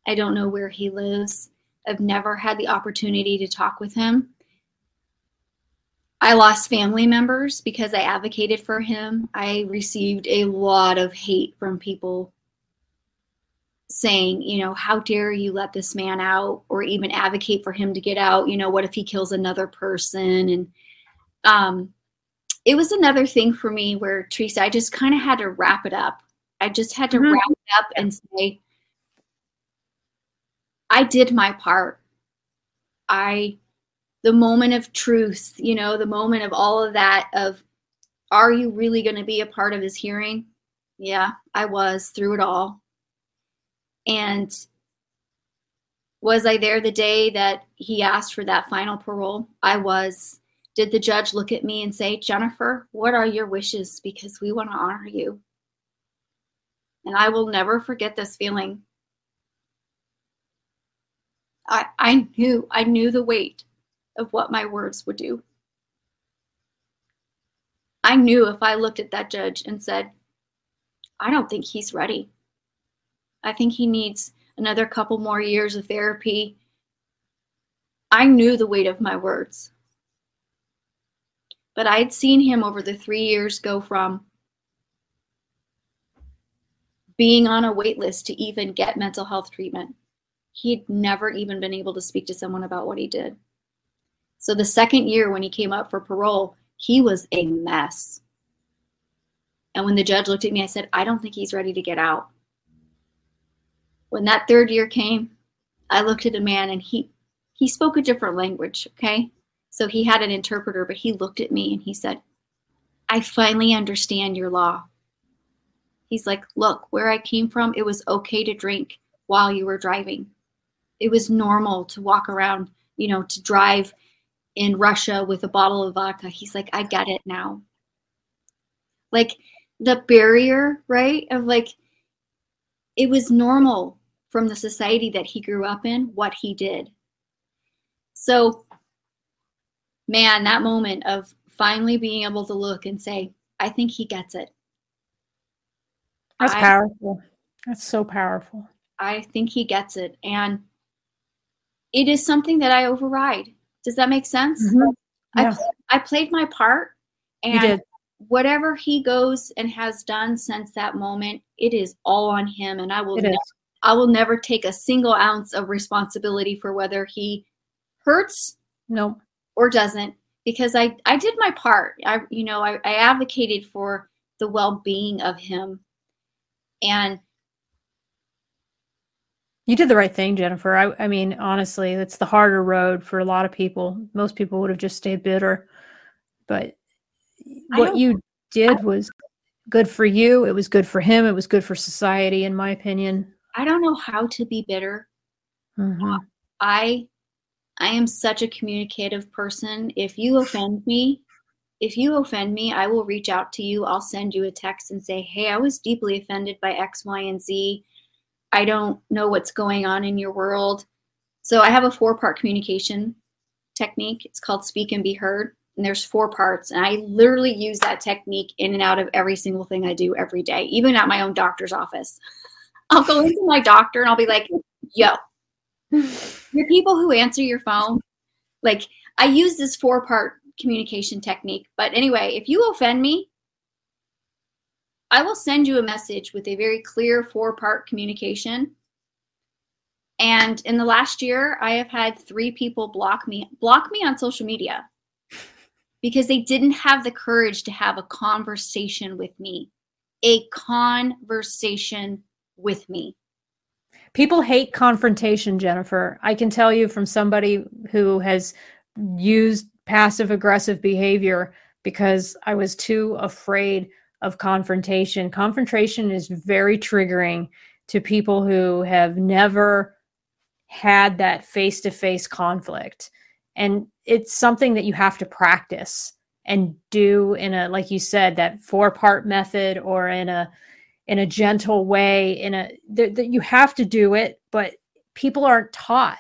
I don't know where he lives. I've never had the opportunity to talk with him. I lost family members because I advocated for him. I received a lot of hate from people saying, you know, how dare you let this man out or even advocate for him to get out? You know, what if he kills another person? And um, it was another thing for me where, Teresa, I just kind of had to wrap it up. I just had to mm-hmm. wrap it up and say, I did my part. I the moment of truth, you know, the moment of all of that of are you really going to be a part of his hearing? Yeah, I was through it all. And was I there the day that he asked for that final parole? I was. Did the judge look at me and say, Jennifer, what are your wishes? Because we want to honor you. And I will never forget this feeling. I, I knew, I knew the weight of what my words would do. I knew if I looked at that judge and said, I don't think he's ready. I think he needs another couple more years of therapy. I knew the weight of my words. But I had seen him over the three years go from being on a wait list to even get mental health treatment. He'd never even been able to speak to someone about what he did. So the second year when he came up for parole, he was a mess. And when the judge looked at me, I said, I don't think he's ready to get out. When that third year came, I looked at a man and he he spoke a different language, okay? So he had an interpreter, but he looked at me and he said, I finally understand your law. He's like, Look, where I came from, it was okay to drink while you were driving. It was normal to walk around, you know, to drive in Russia with a bottle of vodka. He's like, I get it now. Like the barrier, right? Of like, it was normal from the society that he grew up in, what he did. So, man, that moment of finally being able to look and say, I think he gets it. That's I, powerful. That's so powerful. I think he gets it. And it is something that I override. Does that make sense? Mm-hmm. I, I played my part and whatever he goes and has done since that moment, it is all on him. And I will, never, I will never take a single ounce of responsibility for whether he hurts no or doesn't because I, I did my part. I, you know, I, I advocated for the well-being of him and You did the right thing, Jennifer. I, I mean, honestly, it's the harder road for a lot of people. Most people would have just stayed bitter. But what you did was good for you. It was good for him. It was good for society, in my opinion. I don't know how to be bitter. Mm-hmm. I I am such a communicative person. If you offend me, if you offend me, I will reach out to you. I'll send you a text and say, "Hey, I was deeply offended by X, Y, and Z. I don't know what's going on in your world. So I have a four part communication technique. It's called Speak and Be Heard. And there's four parts. And I literally use that technique in and out of every single thing I do every day, even at my own doctor's office. I'll go into my doctor and I'll be like, yo, your people who answer your phone, like I use this four part communication technique. But anyway, if you offend me, I will send you a message with a very clear four part communication. And in the last year, I have had three people block me, block me on social media because they didn't have the courage to have a conversation with me. A conversation with me. People hate confrontation, Jennifer. I can tell you from somebody who has used passive aggressive behavior because I was too afraid of confrontation. Confrontation is very triggering to people who have never had that face to face conflict. And it's something that you have to practice and do in a like you said that four part method or in a in a gentle way in a that you have to do it but people aren't taught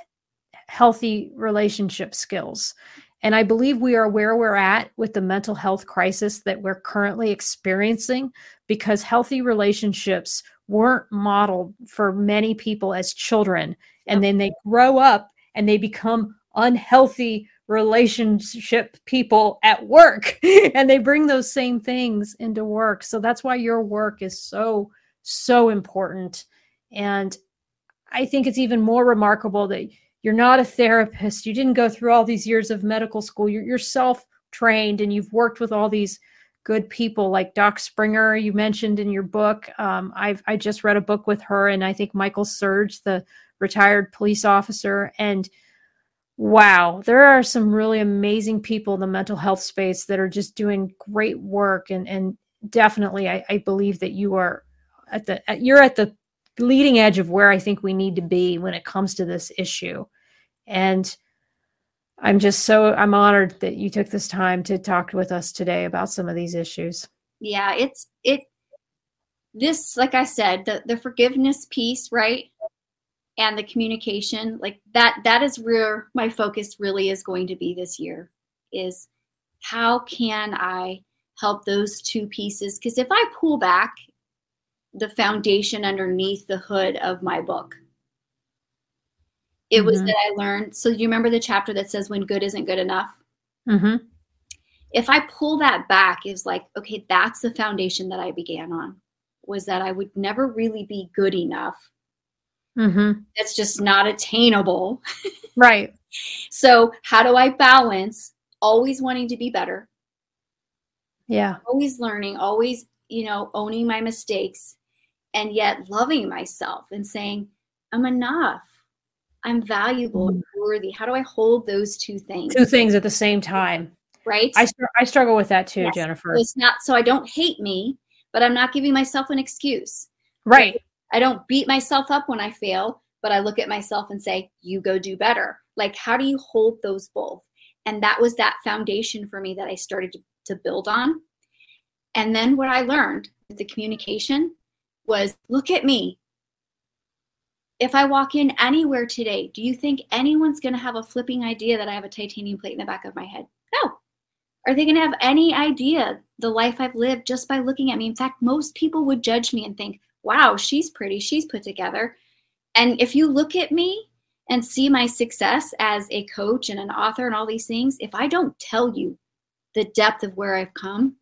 healthy relationship skills and I believe we are where we're at with the mental health crisis that we're currently experiencing because healthy relationships weren't modeled for many people as children. And then they grow up and they become unhealthy relationship people at work and they bring those same things into work. So that's why your work is so, so important. And I think it's even more remarkable that you're not a therapist. You didn't go through all these years of medical school. You're self-trained, and you've worked with all these good people like Doc Springer, you mentioned in your book. Um, I've I just read a book with her and I think Michael Surge, the retired police officer. And wow, there are some really amazing people in the mental health space that are just doing great work. And and definitely I, I believe that you are at the you're at the leading edge of where I think we need to be when it comes to this issue. And I'm just so I'm honored that you took this time to talk with us today about some of these issues. Yeah, it's it this like I said, the the forgiveness piece, right? And the communication, like that that is where my focus really is going to be this year is how can I help those two pieces because if I pull back the foundation underneath the hood of my book. It mm-hmm. was that I learned. So you remember the chapter that says when good isn't good enough? Mm-hmm. If I pull that back, is like, okay, that's the foundation that I began on. Was that I would never really be good enough. Mm-hmm. It's just not attainable. Right. so how do I balance always wanting to be better? Yeah. Always learning, always, you know, owning my mistakes and yet loving myself and saying, I'm enough. I'm valuable and mm. worthy. How do I hold those two things? Two things at the same time. Right. I, I struggle with that too, yes. Jennifer. So it's not so I don't hate me, but I'm not giving myself an excuse. Right. I don't beat myself up when I fail, but I look at myself and say, you go do better. Like, how do you hold those both? And that was that foundation for me that I started to, to build on. And then what I learned the communication was look at me. If I walk in anywhere today, do you think anyone's going to have a flipping idea that I have a titanium plate in the back of my head? No. Are they going to have any idea the life I've lived just by looking at me? In fact, most people would judge me and think, wow, she's pretty, she's put together. And if you look at me and see my success as a coach and an author and all these things, if I don't tell you the depth of where I've come,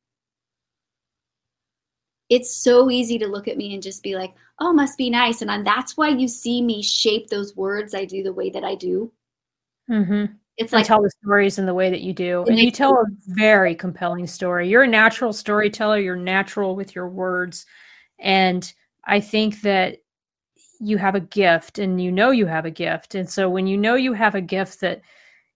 it's so easy to look at me and just be like, oh, must be nice. And I'm, that's why you see me shape those words I do the way that I do. Mm-hmm. It's like I tell the stories in the way that you do. And you tell a very compelling story. You're a natural storyteller. You're natural with your words. And I think that you have a gift and you know you have a gift. And so when you know you have a gift that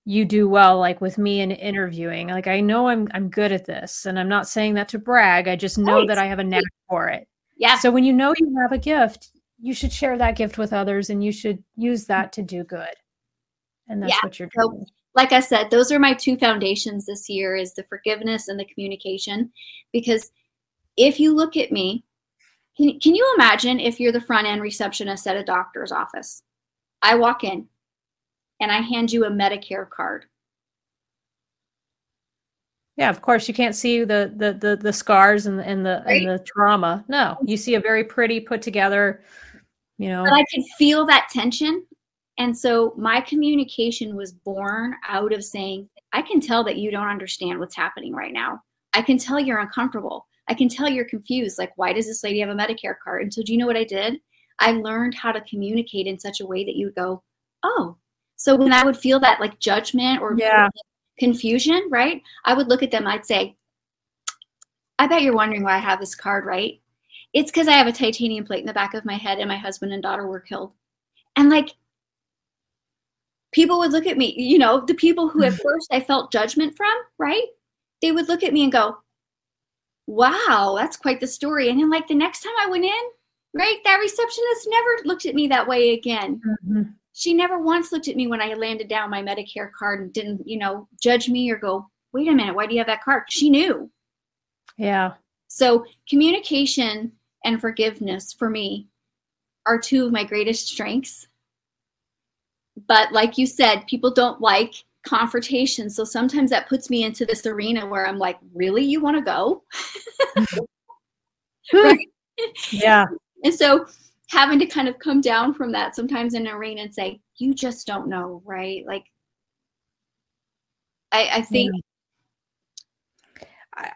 you do well like with me in interviewing like i know i'm i'm good at this and i'm not saying that to brag i just know right. that i have a knack for it. Yeah. So when you know you have a gift you should share that gift with others and you should use mm-hmm. that to do good. And that's yeah. what you're doing. so, like i said those are my two foundations this year is the forgiveness and the communication because if you look at me can, can you imagine if you're the front end receptionist at a doctor's office? I walk in and I hand you a Medicare card. Yeah, of course you can't see the the the, the scars and, and the right. and the trauma. No, you see a very pretty put together, you know. But I could feel that tension. And so my communication was born out of saying, I can tell that you don't understand what's happening right now. I can tell you're uncomfortable. I can tell you're confused. Like, why does this lady have a Medicare card? And so, do you know what I did? I learned how to communicate in such a way that you would go, Oh, so when I would feel that like judgment or yeah. confusion, right? I would look at them, I'd say, I bet you're wondering why I have this card, right? It's because I have a titanium plate in the back of my head and my husband and daughter were killed. And like people would look at me, you know, the people who at first I felt judgment from, right? They would look at me and go, wow, that's quite the story. And then like the next time I went in, right, that receptionist never looked at me that way again. Mm-hmm she never once looked at me when I landed down my Medicare card and didn't, you know, judge me or go, wait a minute, why do you have that card? She knew. Yeah. So communication and forgiveness for me are two of my greatest strengths. But like you said, people don't like confrontation. So sometimes that puts me into this arena where I'm like, really? You want to go? right? Yeah. And so having to kind of come down from that sometimes in arena and say, you just don't know, right? Like, I, I think.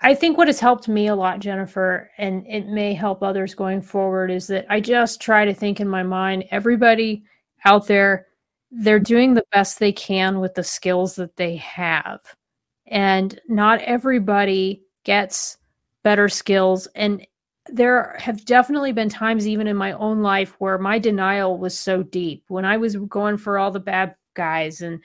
I think what has helped me a lot, Jennifer, and it may help others going forward, is that I just try to think in my mind everybody out there, they're doing the best they can with the skills that they have. And not everybody gets better skills. And there have definitely been times even in my own life where my denial was so deep. When i was going for all the bad guys and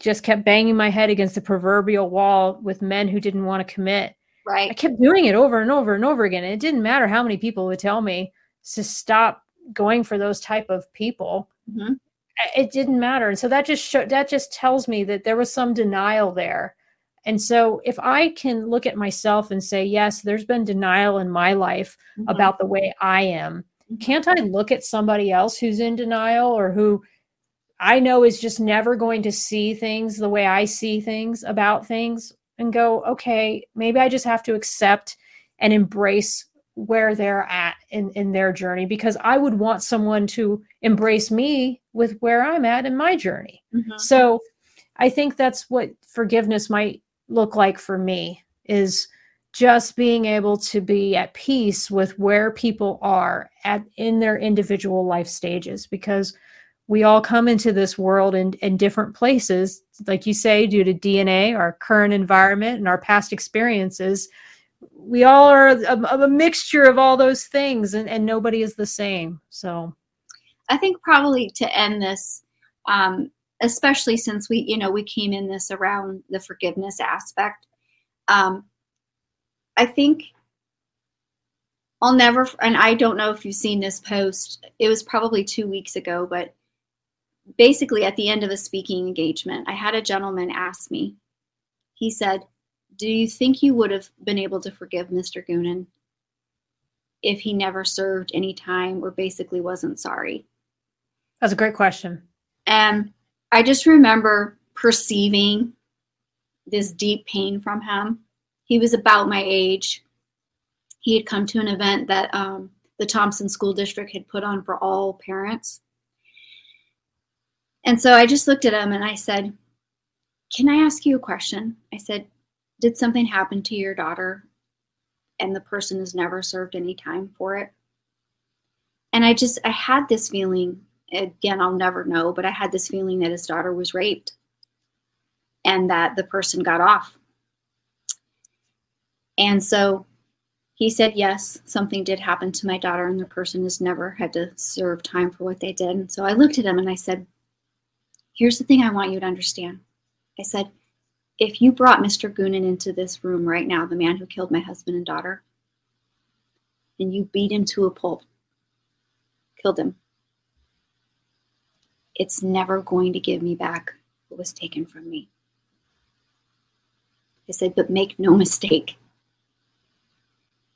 just kept banging my head against the proverbial wall with men who didn't want to commit right. i kept doing it over and over and over again. And it didn't matter how many people would tell me to stop going for those type of people. Mm-hmm. it didn't matter. And so that just show, that just tells me that there was some denial there and so if I can look at myself and say, yes, there's been denial in my life mm-hmm. about the way I am, mm-hmm. can't I look at somebody else who's in denial or who I know is just never going to see things the way I see things about things and go, okay, maybe I just have to accept and embrace where they're at in, in their journey because I would want someone to embrace me with where I'm at in my journey. Mm-hmm. So I think that's what forgiveness might look like for me is just being able to be at peace with where people are at in their individual life stages because we all come into this world in, in different places. Like you say due to dna our current environment and our past experiences we all are a, a mixture of all those things and, and nobody is the same. So i think probably to end this um, especially since we you know we came in this around the forgiveness aspect. Um, i think i'll never and i don't know if you've seen this post it was probably two weeks ago but basically at the end of a speaking engagement i had a gentleman ask me he said do you think you would have been able to forgive mr goonan if he never served any time or basically wasn't sorry? That's a great question. And I just remember perceiving this deep pain from him. He was about my age. He had come to an event that um, the Thompson School District had put on for all parents. And so I just looked at him and I said, Can I ask you a question? I said, Did something happen to your daughter and the person has never served any time for it? And I just, I had this feeling again, I'll never know, but I had this feeling that his daughter was raped and that the person got off. And so he said, yes, something did happen to my daughter, and the person has never had to serve time for what they did. And so I looked at him and I said, here's the thing I want you to understand. I said, if you brought Mr. Goonan into this room right now, the man who killed my husband and daughter, and you beat him to a pulp, killed him, it's never going to give me back what was taken from me. I said, but make no mistake.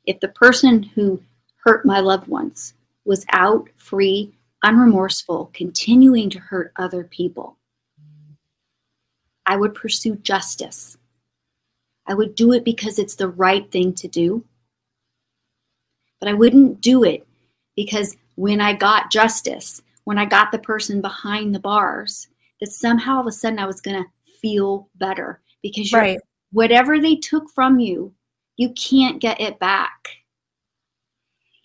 If the person who hurt my loved ones was out, free, unremorseful, continuing to hurt other people, I would pursue justice. I would do it because it's the right thing to do. But I wouldn't do it because when I got justice, when I got the person behind the bars, that somehow all of a sudden I was going to feel better because right. whatever they took from you, you can't get it back.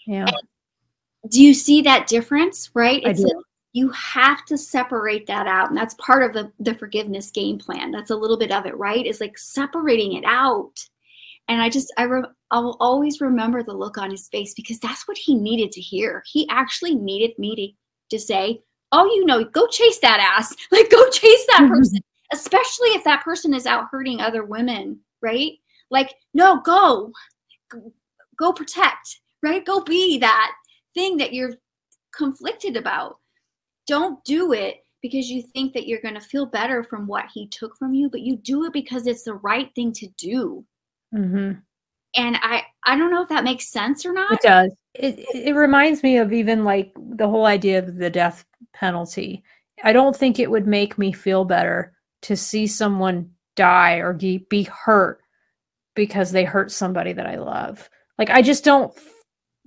Yeah. And do you see that difference? Right? It's I do. You have to separate that out and that's part of the, the forgiveness game plan that's a little bit of it right is like separating it out and i just i re- i'll always remember the look on his face because that's what he needed to hear he actually needed me to, to say oh you know go chase that ass like go chase that mm-hmm. person especially if that person is out hurting other women right like no go go protect right go be that thing that you're conflicted about don't do it because you think that you're going to feel better from what he took from you, but you do it because it's the right thing to do. Mm-hmm. And I, I don't know if that makes sense or not. It does. It, it reminds me of even like the whole idea of the death penalty. I don't think it would make me feel better to see someone die or be hurt because they hurt somebody that I love. Like I just don't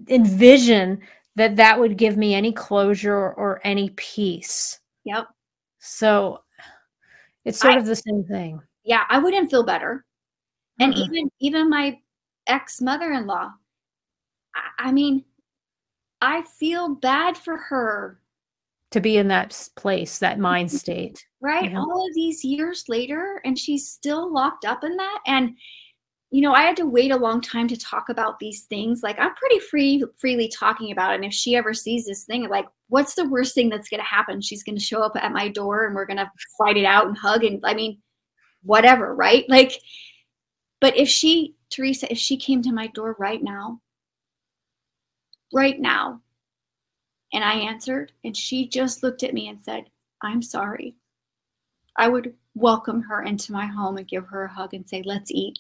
envision that that would give me any closure or any peace. Yep. So it's sort I, of the same thing. Yeah, I wouldn't feel better. And mm-hmm. even even my ex mother-in-law, I, I mean, I feel bad for her to be in that place, that mind mm-hmm. state. Right. All of these years later, and she's still locked up in that. And you know, I had to wait a long time to talk about these things. Like I'm pretty free freely talking about it. And if she ever sees this thing, like, what's the worst thing that's gonna happen? She's gonna show up at my door and we're gonna fight it out and hug and I mean, whatever, right? Like, but if she, Teresa, if she came to my door right now, right now, and I answered, and she just looked at me and said, I'm sorry. I would welcome her into my home and give her a hug and say, let's eat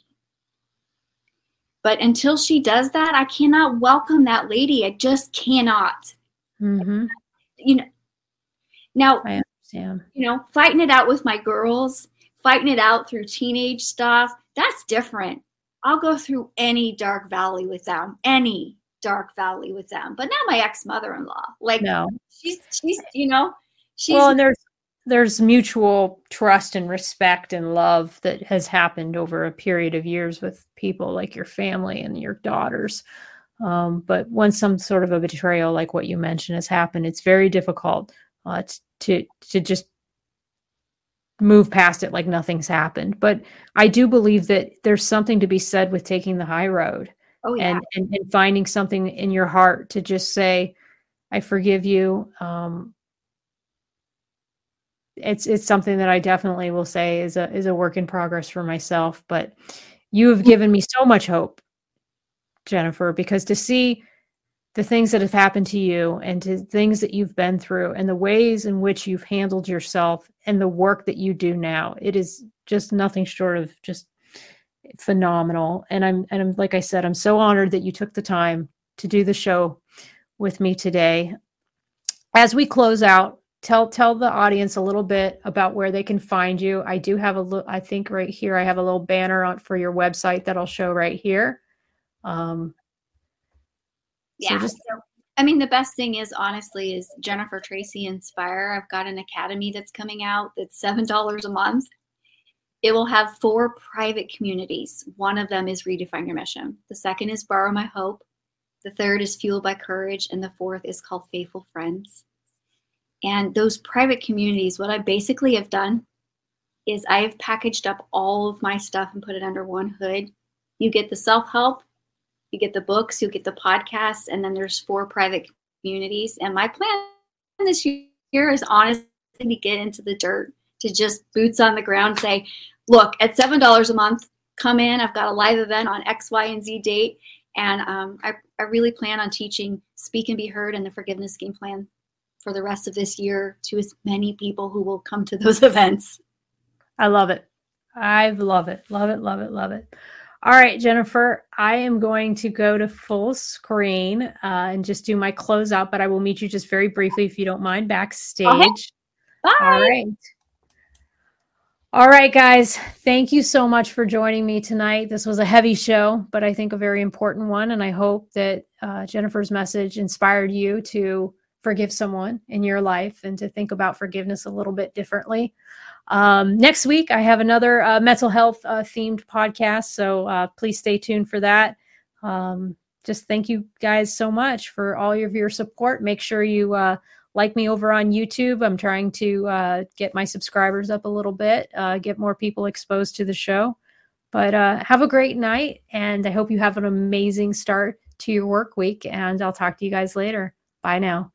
but until she does that, I cannot welcome that lady. I just cannot. Mm-hmm. You know, now, I understand. You know, fighting it out with my girls, fighting it out through teenage stuff, that's different. I'll go through any dark valley with them, any dark valley with them. But not my ex mother in law. Like, no, she's, she's, you know, she's. Well, and there's there's mutual trust and respect and love that has happened over a period of years with people like your family and your daughters. Um, but when some sort of a betrayal like what you mentioned has happened, it's very difficult uh, to to just move past it like nothing's happened. But I do believe that there's something to be said with taking the high road oh, yeah. and, and, and finding something in your heart to just say, I forgive you. Um, it's it's something that I definitely will say is a is a work in progress for myself. But you have given me so much hope, Jennifer, because to see the things that have happened to you and to things that you've been through and the ways in which you've handled yourself and the work that you do now, it is just nothing short of just phenomenal. And I'm and I'm like I said, I'm so honored that you took the time to do the show with me today. As we close out, tell tell the audience a little bit about where they can find you. I do have a little. I think right here I have a little banner on for your website that I'll show right here. Um, yeah. So just, so, I mean, the best thing is honestly is Jennifer Tracy Inspire. I've got an academy that's coming out that's seven dollars a month. It will have four private communities. One of them is Redefine Your Mission. The second is Borrow My Hope. The third is Fueled by Courage. And the fourth is called Faithful Friends. And those private communities, what I basically have done is I have packaged up all of my stuff and put it under one hood. You get the self help, You get the books, you get the podcasts, and then there's four private communities. And my plan this year is honestly to get into the dirt, to just boots on the ground, say, look, at seven dollars a month, come in. I've got a live event on X, Y, and Z date, and um, I, I really plan on teaching Speak and Be Heard and the Forgiveness Game Plan for the rest of this year to as many people who will come to those events. I love it. I love it. Love it. Love it. Love it. All right, Jennifer, I am going to go to full screen uh, and just do my closeout, but I will meet you just very briefly, if you don't mind, backstage. Okay. Bye. All right. All right, guys. Thank you so much for joining me tonight. This was a heavy show, but I think a very important one. And I hope that uh, Jennifer's message inspired you to forgive someone in your life and to think about forgiveness a little bit differently. Um, next week, I have another uh, mental health uh, themed podcast, so uh, please stay tuned for that. Um, just thank you guys so much for all of your support. Make sure you uh, like me over on YouTube. I'm trying to uh, get my subscribers up a little bit, uh, get more people exposed to the show. But have a great night, and I hope you have an amazing start to your work week. And I'll talk to you guys later. Bye now.